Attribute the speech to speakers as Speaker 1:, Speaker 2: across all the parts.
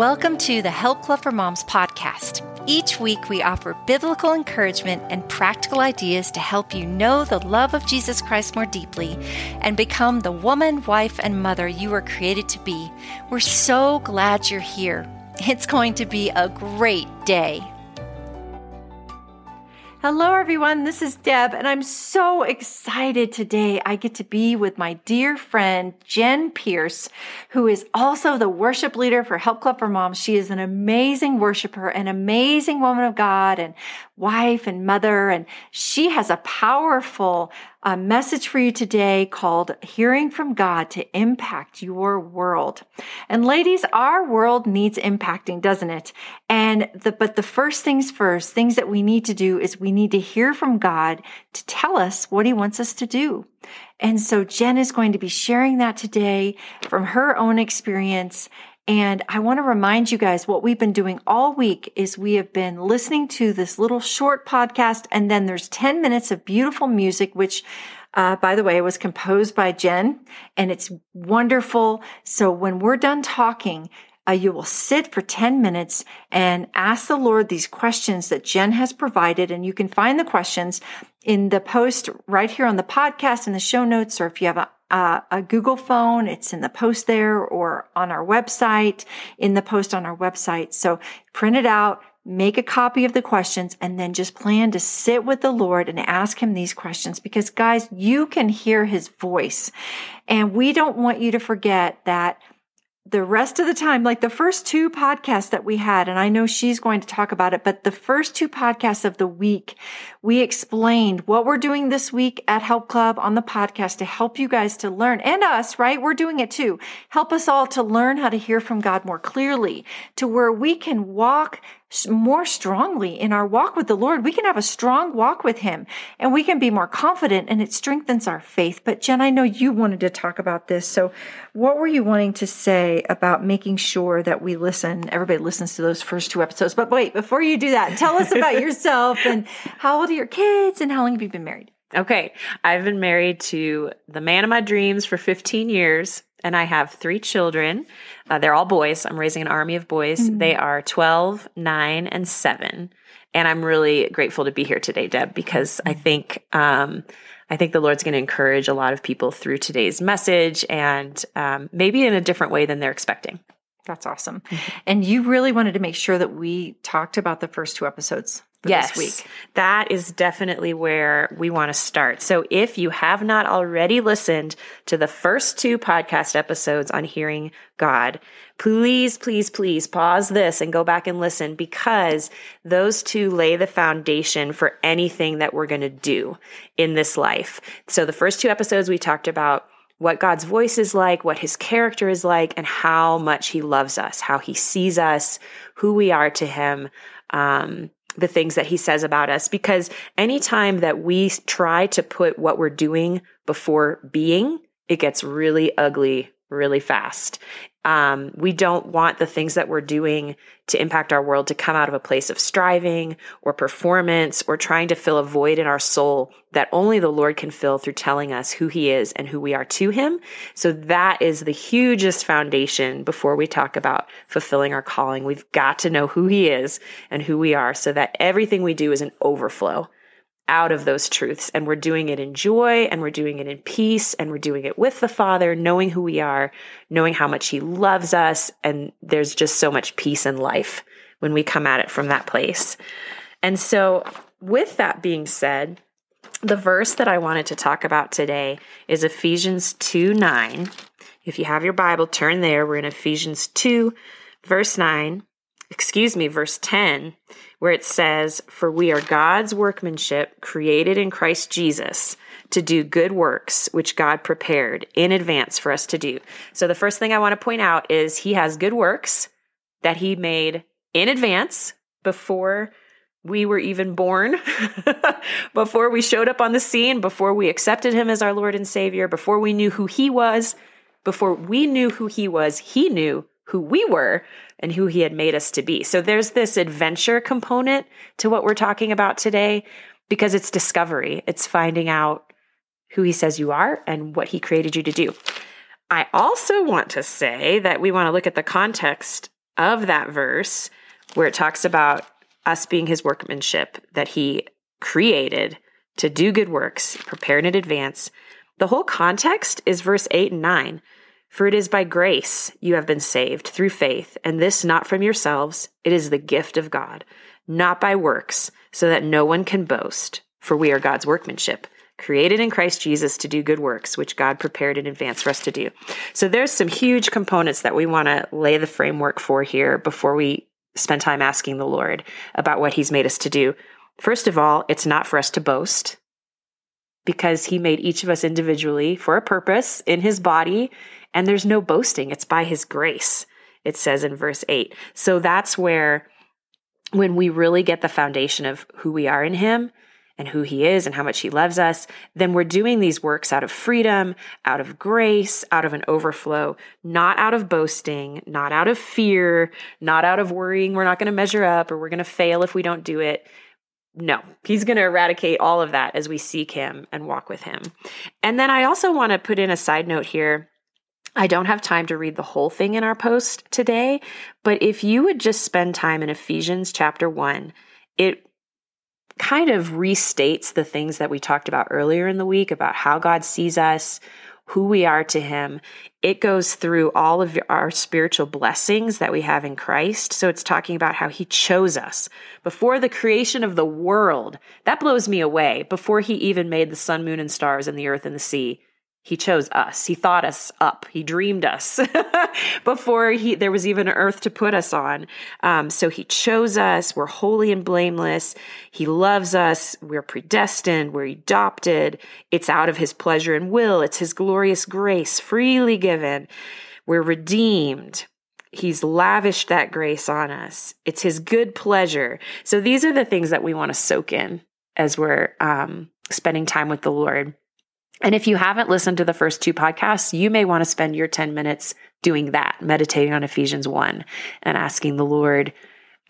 Speaker 1: Welcome to the Help Club for Moms podcast. Each week, we offer biblical encouragement and practical ideas to help you know the love of Jesus Christ more deeply and become the woman, wife, and mother you were created to be. We're so glad you're here. It's going to be a great day. Hello, everyone. This is Deb, and I'm so excited today. I get to be with my dear friend, Jen Pierce, who is also the worship leader for Help Club for Moms. She is an amazing worshiper, an amazing woman of God, and wife and mother. And she has a powerful a message for you today called Hearing from God to Impact Your World. And ladies, our world needs impacting, doesn't it? And the, but the first things first, things that we need to do is we need to hear from God to tell us what he wants us to do. And so Jen is going to be sharing that today from her own experience and I want to remind you guys what we've been doing all week is we have been listening to this little short podcast and then there's 10 minutes of beautiful music, which uh, by the way, was composed by Jen and it's wonderful. So when we're done talking, uh, you will sit for 10 minutes and ask the Lord these questions that Jen has provided. And you can find the questions in the post right here on the podcast in the show notes, or if you have a uh, a Google phone, it's in the post there or on our website, in the post on our website. So print it out, make a copy of the questions, and then just plan to sit with the Lord and ask Him these questions because, guys, you can hear His voice. And we don't want you to forget that the rest of the time, like the first two podcasts that we had, and I know she's going to talk about it, but the first two podcasts of the week, we explained what we're doing this week at Help Club on the podcast to help you guys to learn and us, right? We're doing it too. Help us all to learn how to hear from God more clearly to where we can walk more strongly in our walk with the Lord. We can have a strong walk with Him and we can be more confident and it strengthens our faith. But Jen, I know you wanted to talk about this. So what were you wanting to say about making sure that we listen? Everybody listens to those first two episodes. But wait, before you do that, tell us about yourself and how old are your kids and how long have you been married?
Speaker 2: Okay. I've been married to the man of my dreams for 15 years and I have three children. Uh, they're all boys. I'm raising an army of boys. Mm-hmm. They are 12, 9, and 7. And I'm really grateful to be here today, Deb, because I mm-hmm. think um, I think the Lord's going to encourage a lot of people through today's message, and um, maybe in a different way than they're expecting.
Speaker 1: That's awesome. Mm-hmm. And you really wanted to make sure that we talked about the first two episodes yes, week.
Speaker 2: That is definitely where we want to start. So if you have not already listened to the first two podcast episodes on hearing God, please, please, please pause this and go back and listen because those two lay the foundation for anything that we're going to do in this life. So the first two episodes we talked about what God's voice is like, what his character is like, and how much he loves us, how he sees us, who we are to him. Um, the things that he says about us because anytime that we try to put what we're doing before being, it gets really ugly really fast. Um, we don't want the things that we're doing to impact our world to come out of a place of striving or performance or trying to fill a void in our soul that only the Lord can fill through telling us who He is and who we are to Him. So that is the hugest foundation before we talk about fulfilling our calling. We've got to know who He is and who we are so that everything we do is an overflow out of those truths. And we're doing it in joy and we're doing it in peace and we're doing it with the Father, knowing who we are, knowing how much He loves us. And there's just so much peace in life when we come at it from that place. And so, with that being said, the verse that I wanted to talk about today is Ephesians 2 9. If you have your Bible, turn there. We're in Ephesians 2, verse 9 excuse me, verse 10, where it says, For we are God's workmanship, created in Christ Jesus to do good works, which God prepared in advance for us to do. So the first thing I want to point out is He has good works that He made in advance before we were even born, before we showed up on the scene, before we accepted Him as our Lord and Savior, before we knew who He was, before we knew who He was, He knew who we were and who he had made us to be. So there's this adventure component to what we're talking about today because it's discovery. It's finding out who he says you are and what he created you to do. I also want to say that we want to look at the context of that verse where it talks about us being his workmanship that he created to do good works, prepared in advance, the whole context is verse 8 and 9. For it is by grace you have been saved through faith, and this not from yourselves, it is the gift of God, not by works, so that no one can boast. For we are God's workmanship, created in Christ Jesus to do good works, which God prepared in advance for us to do. So there's some huge components that we want to lay the framework for here before we spend time asking the Lord about what He's made us to do. First of all, it's not for us to boast because He made each of us individually for a purpose in His body and there's no boasting, it's by his grace, it says in verse 8. So that's where, when we really get the foundation of who we are in him, and who he is and how much he loves us, then we're doing these works out of freedom, out of grace, out of an overflow, not out of boasting, not out of fear, not out of worrying we're not going to measure up or we're going to fail if we don't do it. No, he's going to eradicate all of that as we seek him and walk with him. And then I also want to put in a side note here I don't have time to read the whole thing in our post today, but if you would just spend time in Ephesians chapter 1, it kind of restates the things that we talked about earlier in the week about how God sees us, who we are to Him. It goes through all of our spiritual blessings that we have in Christ. So it's talking about how He chose us before the creation of the world. That blows me away. Before He even made the sun, moon, and stars, and the earth and the sea, he chose us. He thought us up. He dreamed us before he there was even an earth to put us on. Um, so he chose us. We're holy and blameless. He loves us. We're predestined. We're adopted. It's out of his pleasure and will. It's his glorious grace, freely given. We're redeemed. He's lavished that grace on us. It's his good pleasure. So these are the things that we want to soak in as we're um, spending time with the Lord. And if you haven't listened to the first two podcasts, you may want to spend your 10 minutes doing that, meditating on Ephesians 1 and asking the Lord,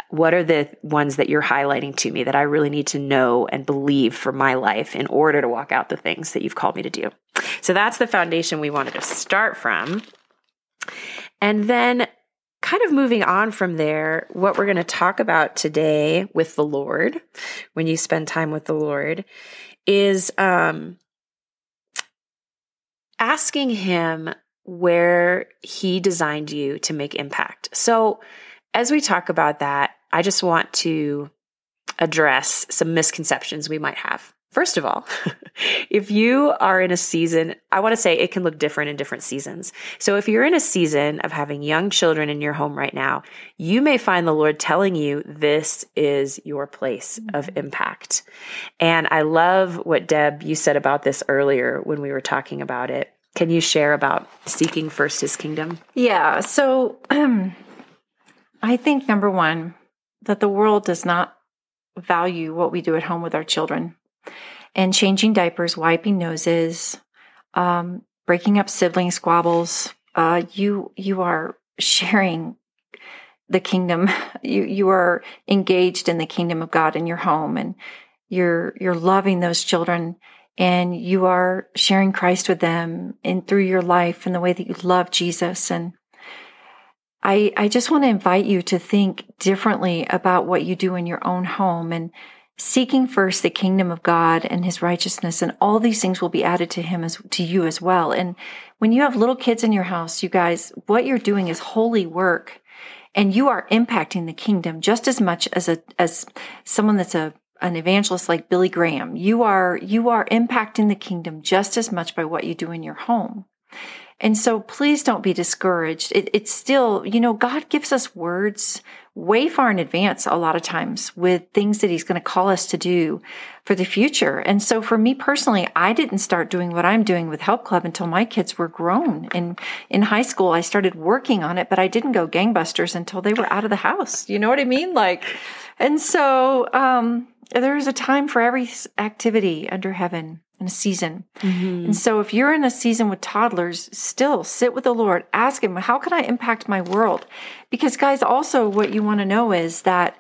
Speaker 2: what are the ones that you're highlighting to me that I really need to know and believe for my life in order to walk out the things that you've called me to do? So that's the foundation we wanted to start from. And then kind of moving on from there, what we're going to talk about today with the Lord, when you spend time with the Lord, is um, asking him where he designed you to make impact. So, as we talk about that, I just want to address some misconceptions we might have. First of all, if you are in a season, I want to say it can look different in different seasons. So if you're in a season of having young children in your home right now, you may find the Lord telling you this is your place of mm-hmm. impact. And I love what Deb, you said about this earlier when we were talking about it. Can you share about seeking first his kingdom?
Speaker 1: Yeah. So um, I think number one, that the world does not value what we do at home with our children and changing diapers, wiping noses, um, breaking up sibling squabbles. Uh, you you are sharing the kingdom. You you are engaged in the kingdom of God in your home, and you're you're loving those children, and you are sharing Christ with them and through your life and the way that you love Jesus. And I I just want to invite you to think differently about what you do in your own home and seeking first the kingdom of God and his righteousness and all these things will be added to him as to you as well. And when you have little kids in your house, you guys, what you're doing is holy work and you are impacting the kingdom just as much as a as someone that's a an evangelist like Billy Graham. You are you are impacting the kingdom just as much by what you do in your home. And so please don't be discouraged. It, it's still, you know, God gives us words way far in advance a lot of times with things that he's going to call us to do for the future. And so for me personally, I didn't start doing what I'm doing with Help Club until my kids were grown. And in high school, I started working on it, but I didn't go gangbusters until they were out of the house. You know what I mean? Like, and so, um, there's a time for every activity under heaven in a season. Mm-hmm. And so if you're in a season with toddlers, still sit with the Lord, ask him, how can I impact my world? Because guys, also what you want to know is that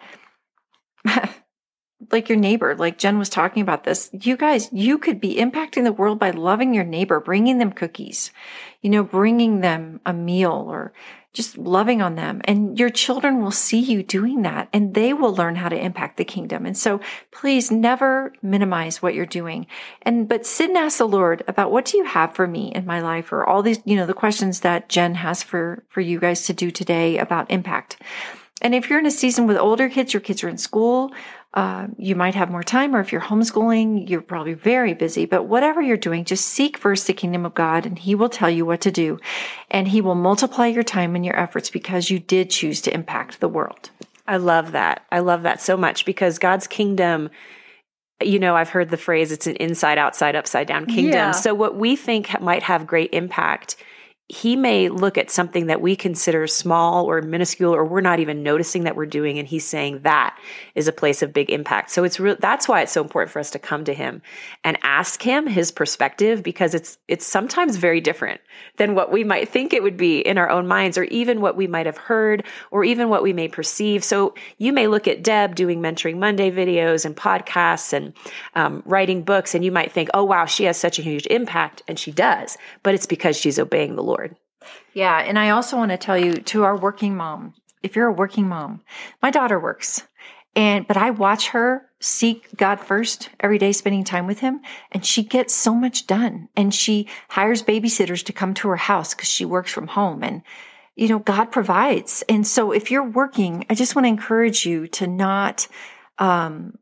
Speaker 1: like your neighbor, like Jen was talking about this, you guys, you could be impacting the world by loving your neighbor, bringing them cookies, you know, bringing them a meal or just loving on them. And your children will see you doing that and they will learn how to impact the kingdom. And so please never minimize what you're doing. And, but sit and ask the Lord about what do you have for me in my life or all these, you know, the questions that Jen has for, for you guys to do today about impact. And if you're in a season with older kids, your kids are in school, uh, you might have more time, or if you're homeschooling, you're probably very busy. But whatever you're doing, just seek first the kingdom of God, and He will tell you what to do. And He will multiply your time and your efforts because you did choose to impact the world.
Speaker 2: I love that. I love that so much because God's kingdom you know, I've heard the phrase it's an inside, outside, upside down kingdom. Yeah. So, what we think might have great impact he may look at something that we consider small or minuscule or we're not even noticing that we're doing and he's saying that is a place of big impact. So it's real that's why it's so important for us to come to him and ask him his perspective because it's it's sometimes very different than what we might think it would be in our own minds or even what we might have heard or even what we may perceive. So you may look at deb doing mentoring monday videos and podcasts and um, writing books and you might think oh wow she has such a huge impact and she does but it's because she's obeying the lord
Speaker 1: yeah. And I also want to tell you to our working mom, if you're a working mom, my daughter works. And, but I watch her seek God first every day, spending time with him. And she gets so much done. And she hires babysitters to come to her house because she works from home. And, you know, God provides. And so if you're working, I just want to encourage you to not, um,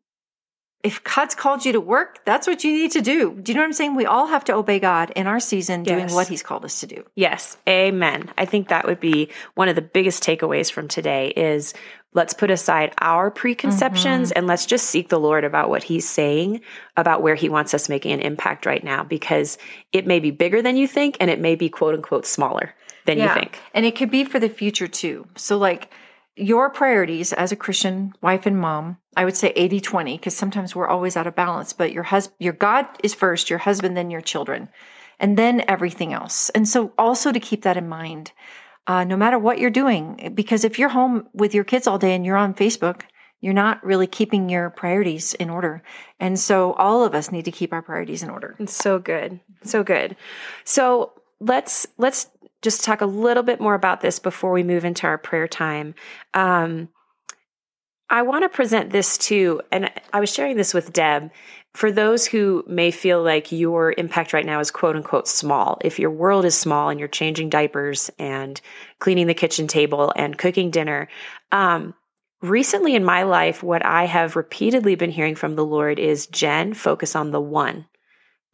Speaker 1: if God's called you to work, that's what you need to do. Do you know what I'm saying? We all have to obey God in our season yes. doing what he's called us to do.
Speaker 2: Yes. Amen. I think that would be one of the biggest takeaways from today is let's put aside our preconceptions mm-hmm. and let's just seek the Lord about what he's saying about where he wants us making an impact right now because it may be bigger than you think and it may be quote unquote smaller than yeah. you think.
Speaker 1: And it could be for the future too. So like your priorities as a Christian wife and mom, I would say 80 20, because sometimes we're always out of balance, but your husband, your God is first, your husband, then your children, and then everything else. And so also to keep that in mind, uh, no matter what you're doing, because if you're home with your kids all day and you're on Facebook, you're not really keeping your priorities in order. And so all of us need to keep our priorities in order.
Speaker 2: It's so good. So good. So let's let's just to talk a little bit more about this before we move into our prayer time. Um, I want to present this too, and I was sharing this with Deb. For those who may feel like your impact right now is quote unquote small, if your world is small and you're changing diapers and cleaning the kitchen table and cooking dinner, um, recently in my life, what I have repeatedly been hearing from the Lord is Jen, focus on the one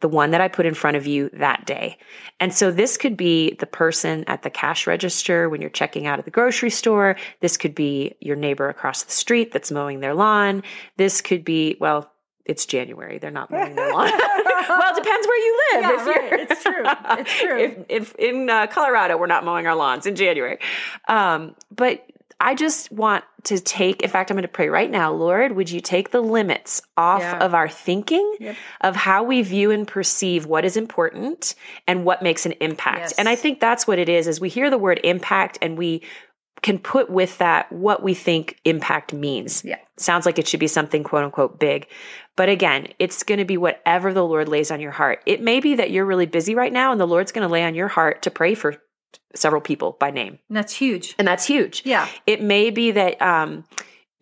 Speaker 2: the one that I put in front of you that day. And so this could be the person at the cash register when you're checking out at the grocery store. This could be your neighbor across the street that's mowing their lawn. This could be, well, it's January. They're not mowing their lawn. well, it depends where you live.
Speaker 1: Yeah, right. It's true. It's true.
Speaker 2: if, if in uh, Colorado, we're not mowing our lawns in January. Um, but I just want to take, in fact, I'm going to pray right now, Lord, would you take the limits off yeah. of our thinking yep. of how we view and perceive what is important and what makes an impact. Yes. And I think that's what it is, is we hear the word impact and we can put with that what we think impact means.
Speaker 1: Yeah.
Speaker 2: Sounds like it should be something quote unquote big. But again, it's going to be whatever the Lord lays on your heart. It may be that you're really busy right now and the Lord's going to lay on your heart to pray for several people by name.
Speaker 1: And that's huge.
Speaker 2: And that's huge.
Speaker 1: Yeah.
Speaker 2: It may be that um,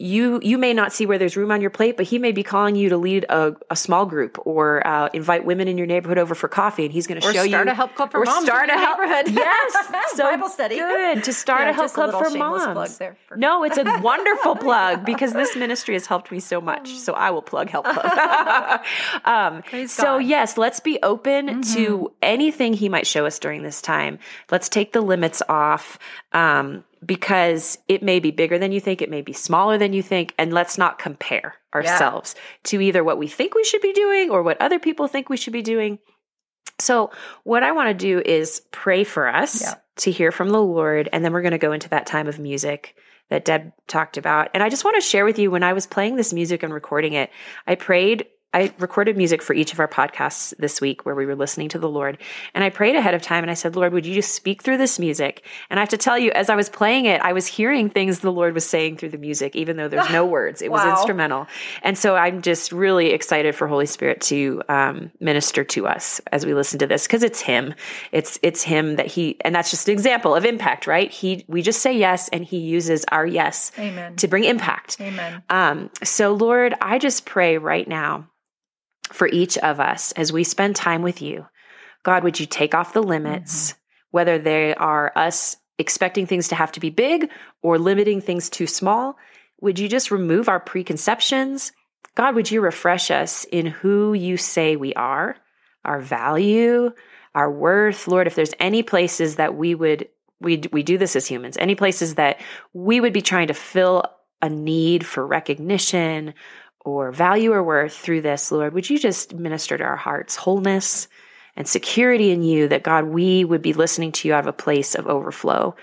Speaker 2: you you may not see where there's room on your plate, but he may be calling you to lead a, a small group or uh, invite women in your neighborhood over for coffee, and he's going to show
Speaker 1: you
Speaker 2: start
Speaker 1: a help club for
Speaker 2: or
Speaker 1: moms
Speaker 2: start
Speaker 1: a
Speaker 2: help
Speaker 1: neighborhood.
Speaker 2: Yes,
Speaker 1: so Bible study.
Speaker 2: Good to start
Speaker 1: yeah,
Speaker 2: a help club
Speaker 1: a
Speaker 2: for moms.
Speaker 1: For-
Speaker 2: no, it's a wonderful plug because this ministry has helped me so much. So I will plug help club. um, so yes, let's be open mm-hmm. to anything he might show us during this time. Let's take the limits off. Um, because it may be bigger than you think, it may be smaller than you think, and let's not compare ourselves yeah. to either what we think we should be doing or what other people think we should be doing. So, what I want to do is pray for us yeah. to hear from the Lord, and then we're going to go into that time of music that Deb talked about. And I just want to share with you when I was playing this music and recording it, I prayed I recorded music for each of our podcasts this week where we were listening to the Lord. And I prayed ahead of time and I said, Lord, would you just speak through this music? And I have to tell you, as I was playing it, I was hearing things the Lord was saying through the music, even though there's no words. It was instrumental. And so I'm just really excited for Holy Spirit to um, minister to us as we listen to this because it's Him. It's it's Him that He, and that's just an example of impact, right? He we just say yes, and He uses our yes
Speaker 1: Amen.
Speaker 2: to bring impact.
Speaker 1: Amen.
Speaker 2: Um, so, Lord, I just pray right now for each of us as we spend time with you. God, would you take off the limits, mm-hmm. whether they are us expecting things to have to be big or limiting things too small? Would you just remove our preconceptions? God, would you refresh us in who you say we are, our value, our worth? Lord, if there's any places that we would we we do this as humans, any places that we would be trying to fill a need for recognition or value or worth through this, Lord, would you just minister to our hearts wholeness and security in you that God, we would be listening to you out of a place of overflow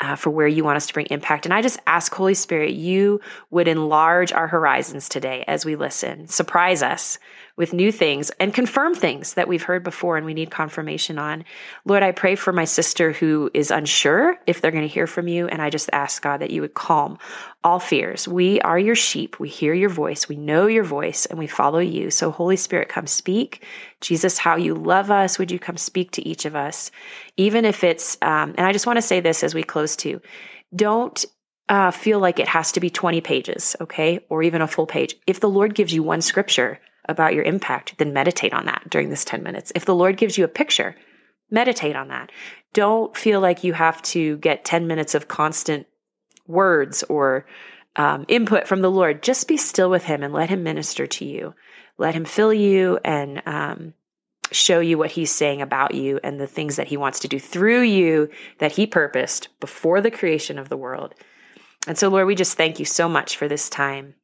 Speaker 2: uh, for where you want us to bring impact. And I just ask, Holy Spirit, you would enlarge our horizons today as we listen, surprise us with new things and confirm things that we've heard before and we need confirmation on. Lord, I pray for my sister who is unsure if they're going to hear from you. And I just ask, God, that you would calm all fears. We are your sheep. We hear your voice. We know your voice and we follow you. So, Holy Spirit, come speak. Jesus, how you love us. Would you come speak to each of us? Even if it's, um, and I just want to say this as we close too don't uh, feel like it has to be 20 pages, okay? Or even a full page. If the Lord gives you one scripture about your impact, then meditate on that during this 10 minutes. If the Lord gives you a picture, meditate on that. Don't feel like you have to get 10 minutes of constant words or um, input from the Lord. Just be still with Him and let Him minister to you. Let Him fill you and um, show you what He's saying about you and the things that He wants to do through you that He purposed before the creation of the world. And so, Lord, we just thank you so much for this time.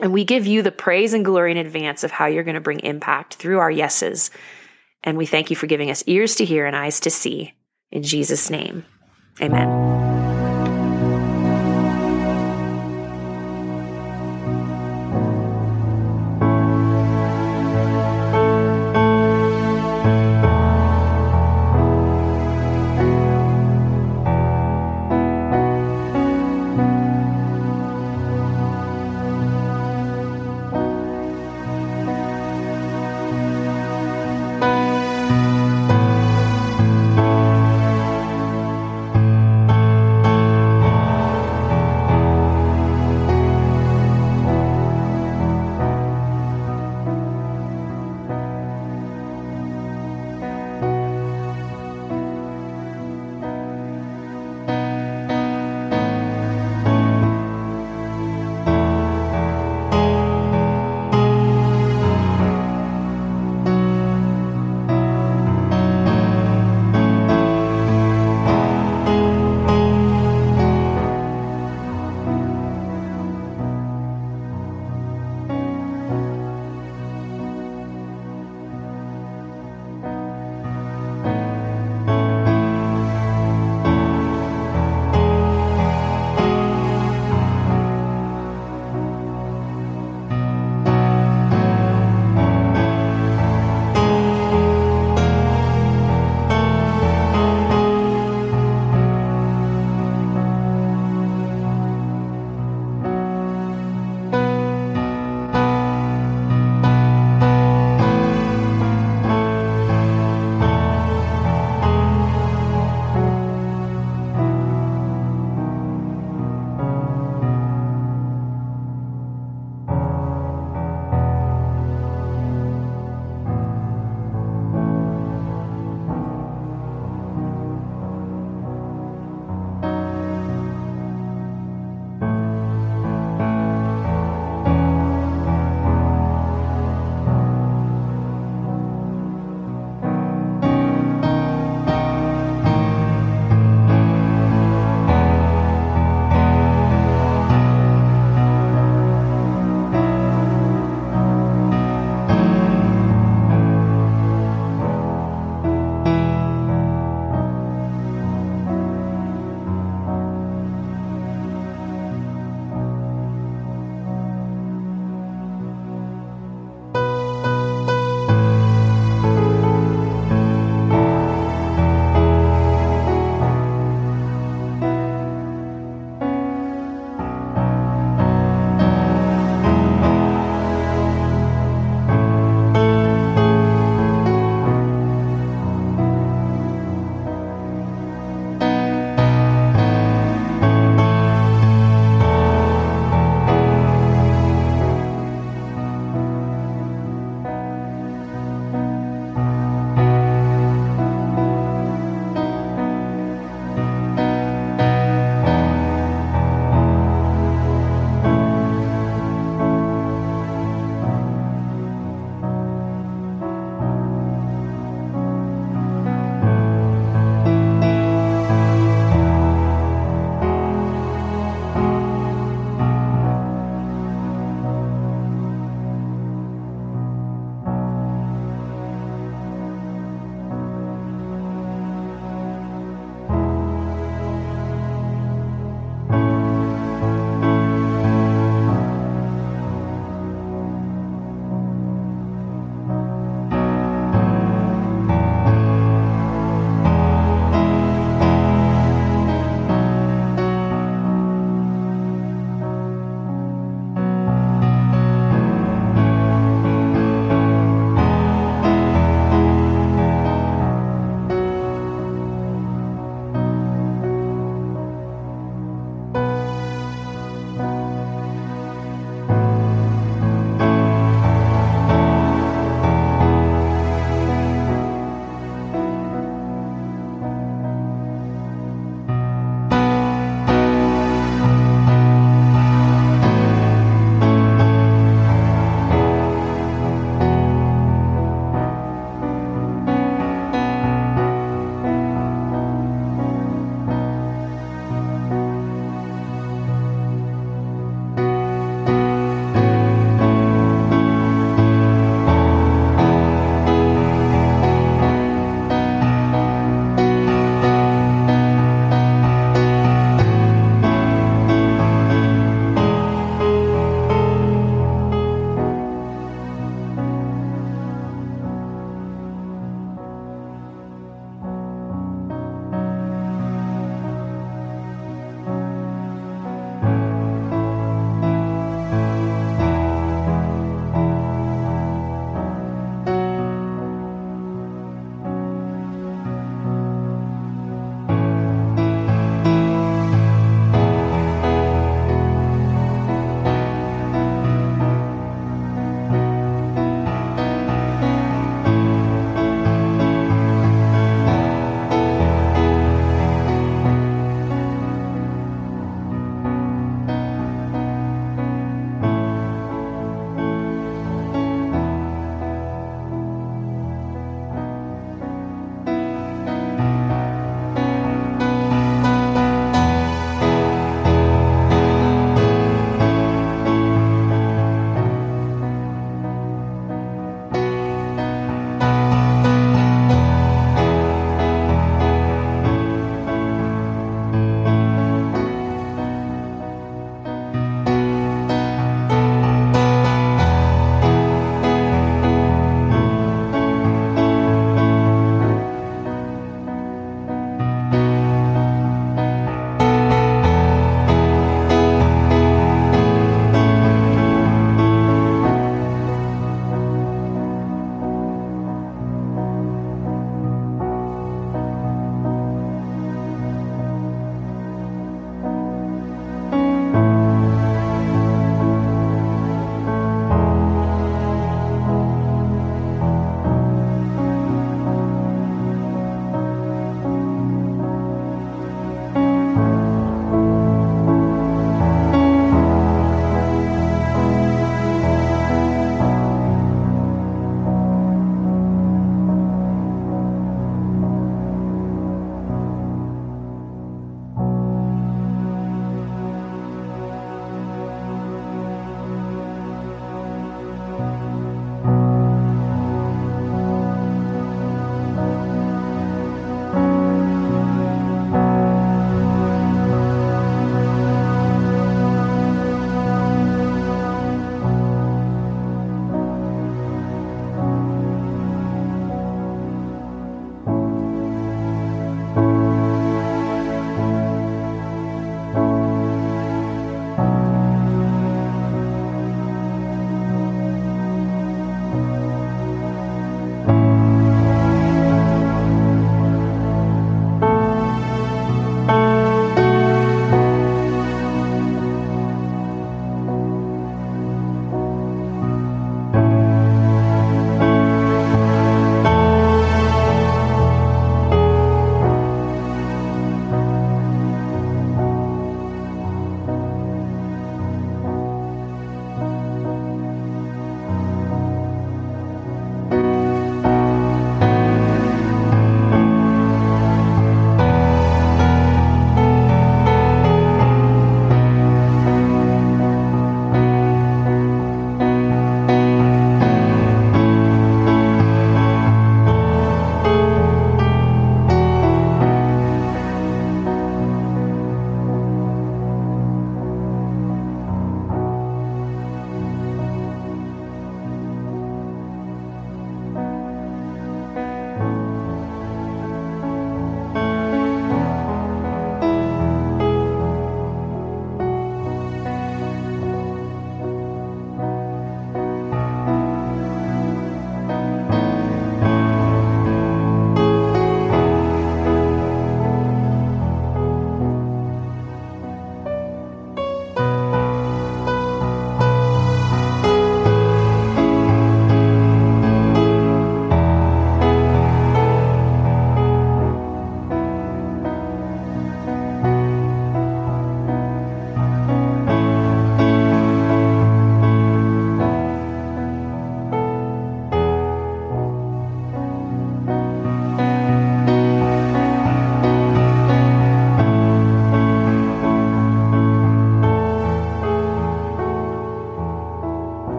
Speaker 2: And we give you the praise and glory in advance of how you're going to bring impact through our yeses. And we thank you for giving us ears to hear and eyes to see. In Jesus' name, amen.